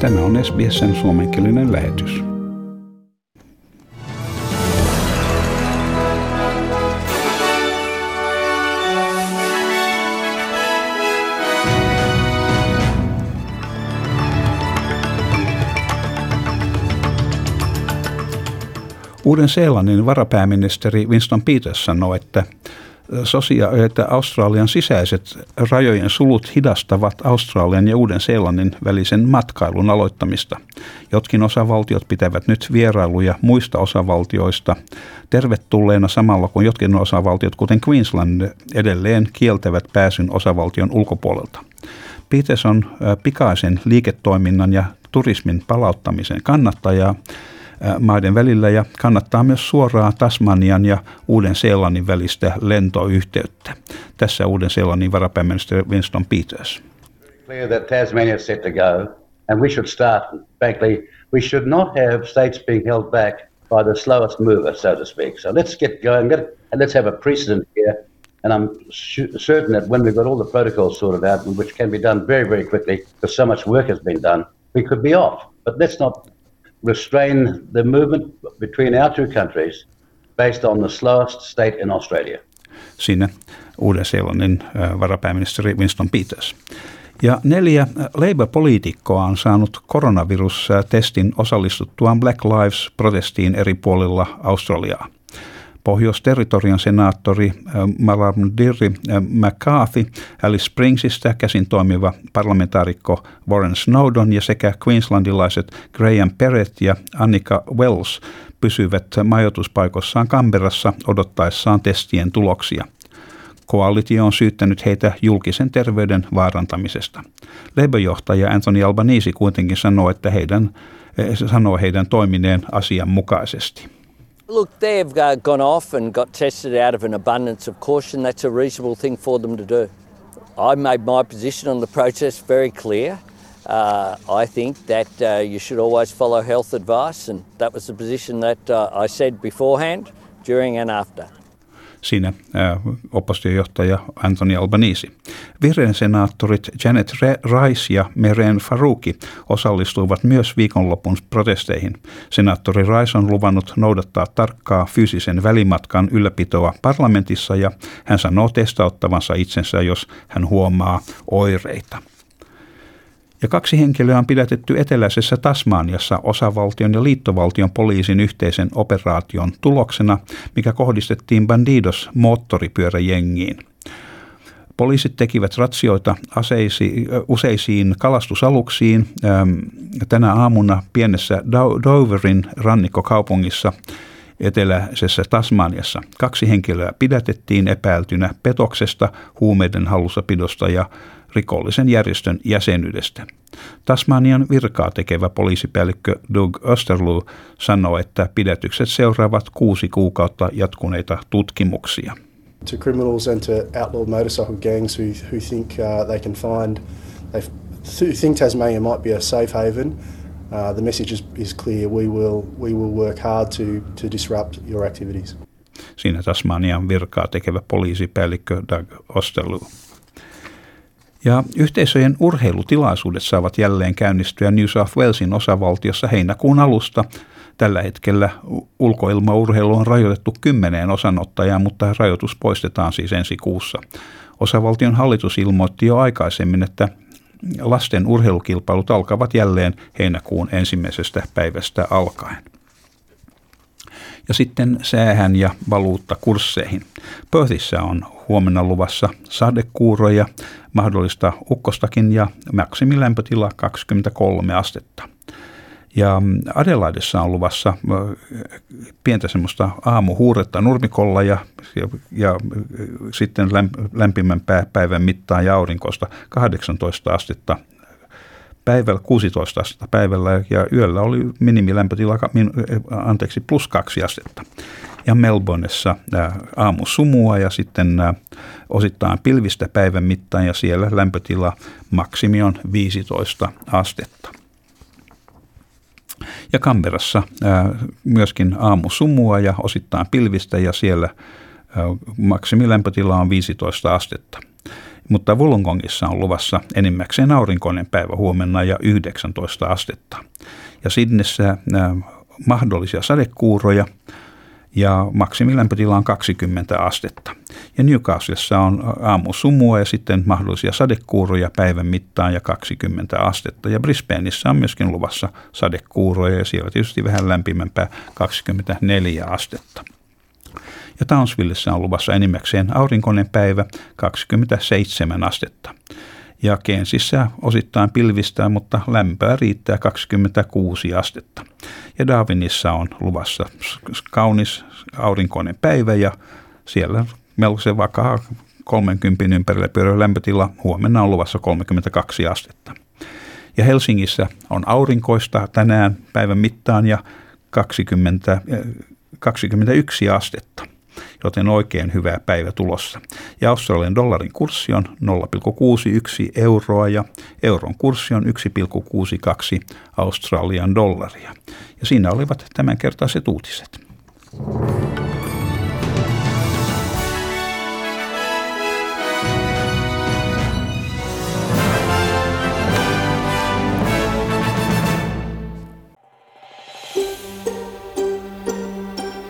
Tämä on SBSn suomenkielinen lähetys. Uuden-Seelannin varapääministeri Winston Peters sanoi, että sosia- että Australian sisäiset rajojen sulut hidastavat Australian ja Uuden-Seelannin välisen matkailun aloittamista. Jotkin osavaltiot pitävät nyt vierailuja muista osavaltioista tervetulleena samalla kuin jotkin osavaltiot, kuten Queensland, edelleen kieltävät pääsyn osavaltion ulkopuolelta. Peters on pikaisen liiketoiminnan ja turismin palauttamisen kannattaja maiden välillä ja kannattaa myös suoraa Tasmanian ja Uuden-Seelannin välistä lentoyhteyttä. Tässä Uuden-Seelannin varapääministeri Winston Peters. Clear that Tasmania set to go and we should start, frankly, we should not have states being held back by the slowest mover, so to speak. So let's get going and let's have a precedent here. And I'm certain that when we've got all the protocols sorted out, which can be done very, very quickly, because so much work has been done, we could be off. But let's not restrain the movement between our two countries based on the slowest state in Australia. Siinä Uuden-Seelannin varapääministeri Winston Peters. Ja neljä Labour-poliitikkoa on saanut koronavirustestin osallistuttuaan Black Lives-protestiin eri puolilla Australiaa. Pohjois-territorian senaattori Malamdirri McCarthy, Alice Springsista käsin toimiva parlamentaarikko Warren Snowdon ja sekä Queenslandilaiset Graham Perret ja Annika Wells pysyvät majoituspaikossaan Canberrassa odottaessaan testien tuloksia. Koalitio on syyttänyt heitä julkisen terveyden vaarantamisesta. Labour-johtaja Anthony Albanese kuitenkin sanoo, että heidän, sanoo heidän toimineen asianmukaisesti. Look, they've gone off and got tested out of an abundance of caution. That's a reasonable thing for them to do. I made my position on the protest very clear. Uh, I think that uh, you should always follow health advice, and that was the position that uh, I said beforehand, during, and after. Siinä oppositiojohtaja Anthony Albanese. Vihreän senaattorit Janet Rice ja Meren Faruki osallistuivat myös viikonlopun protesteihin. Senaattori Rice on luvannut noudattaa tarkkaa fyysisen välimatkan ylläpitoa parlamentissa ja hän sanoo testauttavansa itsensä, jos hän huomaa oireita ja kaksi henkilöä on pidätetty eteläisessä Tasmaniassa osavaltion ja liittovaltion poliisin yhteisen operaation tuloksena, mikä kohdistettiin Bandidos moottoripyöräjengiin. Poliisit tekivät ratsioita aseisi, useisiin kalastusaluksiin tänä aamuna pienessä Doverin rannikkokaupungissa eteläisessä Tasmaniassa. Kaksi henkilöä pidätettiin epäiltynä petoksesta, huumeiden hallussapidosta ja rikollisen järjestön jäsenyydestä. Tasmanian virkaa tekevä poliisipäällikkö Doug Osterloo sanoi, että pidätykset seuraavat kuusi kuukautta jatkuneita tutkimuksia. To criminals and to outlaw motorcycle gangs who, who think uh, they can find, they think Tasmania might be a safe haven, uh, the message is, is clear. We will, we will work hard to, to disrupt your activities. Siinä Tasmanian virkaa tekevä poliisipäällikkö Doug Osterloo. Ja yhteisöjen urheilutilaisuudet saavat jälleen käynnistyä New South Walesin osavaltiossa heinäkuun alusta. Tällä hetkellä ulkoilmaurheilu on rajoitettu kymmeneen osanottajaan, mutta rajoitus poistetaan siis ensi kuussa. Osavaltion hallitus ilmoitti jo aikaisemmin, että lasten urheilukilpailut alkavat jälleen heinäkuun ensimmäisestä päivästä alkaen ja sitten säähän ja valuuttakursseihin. Perthissä on huomenna luvassa sadekuuroja, mahdollista ukkostakin ja maksimilämpötila 23 astetta. Ja Adelaidessa on luvassa pientä semmoista aamuhuuretta nurmikolla ja, ja, ja sitten lämpimän päivän mittaan ja aurinkoista 18 astetta päivällä 16 astetta päivällä ja yöllä oli minimilämpötila anteeksi, plus kaksi astetta. Ja Melbourneessa aamu sumua ja sitten osittain pilvistä päivän mittaan ja siellä lämpötila maksimi on 15 astetta. Ja Kamperassa myöskin aamu sumua ja osittain pilvistä ja siellä maksimilämpötila on 15 astetta. Mutta Wollongongissa on luvassa enimmäkseen aurinkoinen päivä huomenna ja 19 astetta. Ja Sidnessä mahdollisia sadekuuroja ja maksimilämpötila on 20 astetta. Ja Newcastlessa on aamu sumua ja sitten mahdollisia sadekuuroja päivän mittaan ja 20 astetta. Ja Brisbaneissa on myöskin luvassa sadekuuroja ja siellä tietysti vähän lämpimämpää 24 astetta. Ja Townsvillessä on luvassa enimmäkseen aurinkoinen päivä 27 astetta ja Kensissä osittain pilvistää, mutta lämpöä riittää 26 astetta. Ja Darwinissa on luvassa kaunis aurinkoinen päivä ja siellä melkoisen vakaa 30 ympärillä pyörä lämpötila. Huomenna on luvassa 32 astetta. Ja Helsingissä on aurinkoista tänään päivän mittaan ja 20, 21 astetta joten oikein hyvä päivä tulossa. Ja Australian dollarin kurssi on 0,61 euroa ja euron kurssi on 1,62 Australian dollaria. Ja siinä olivat tämänkertaiset uutiset.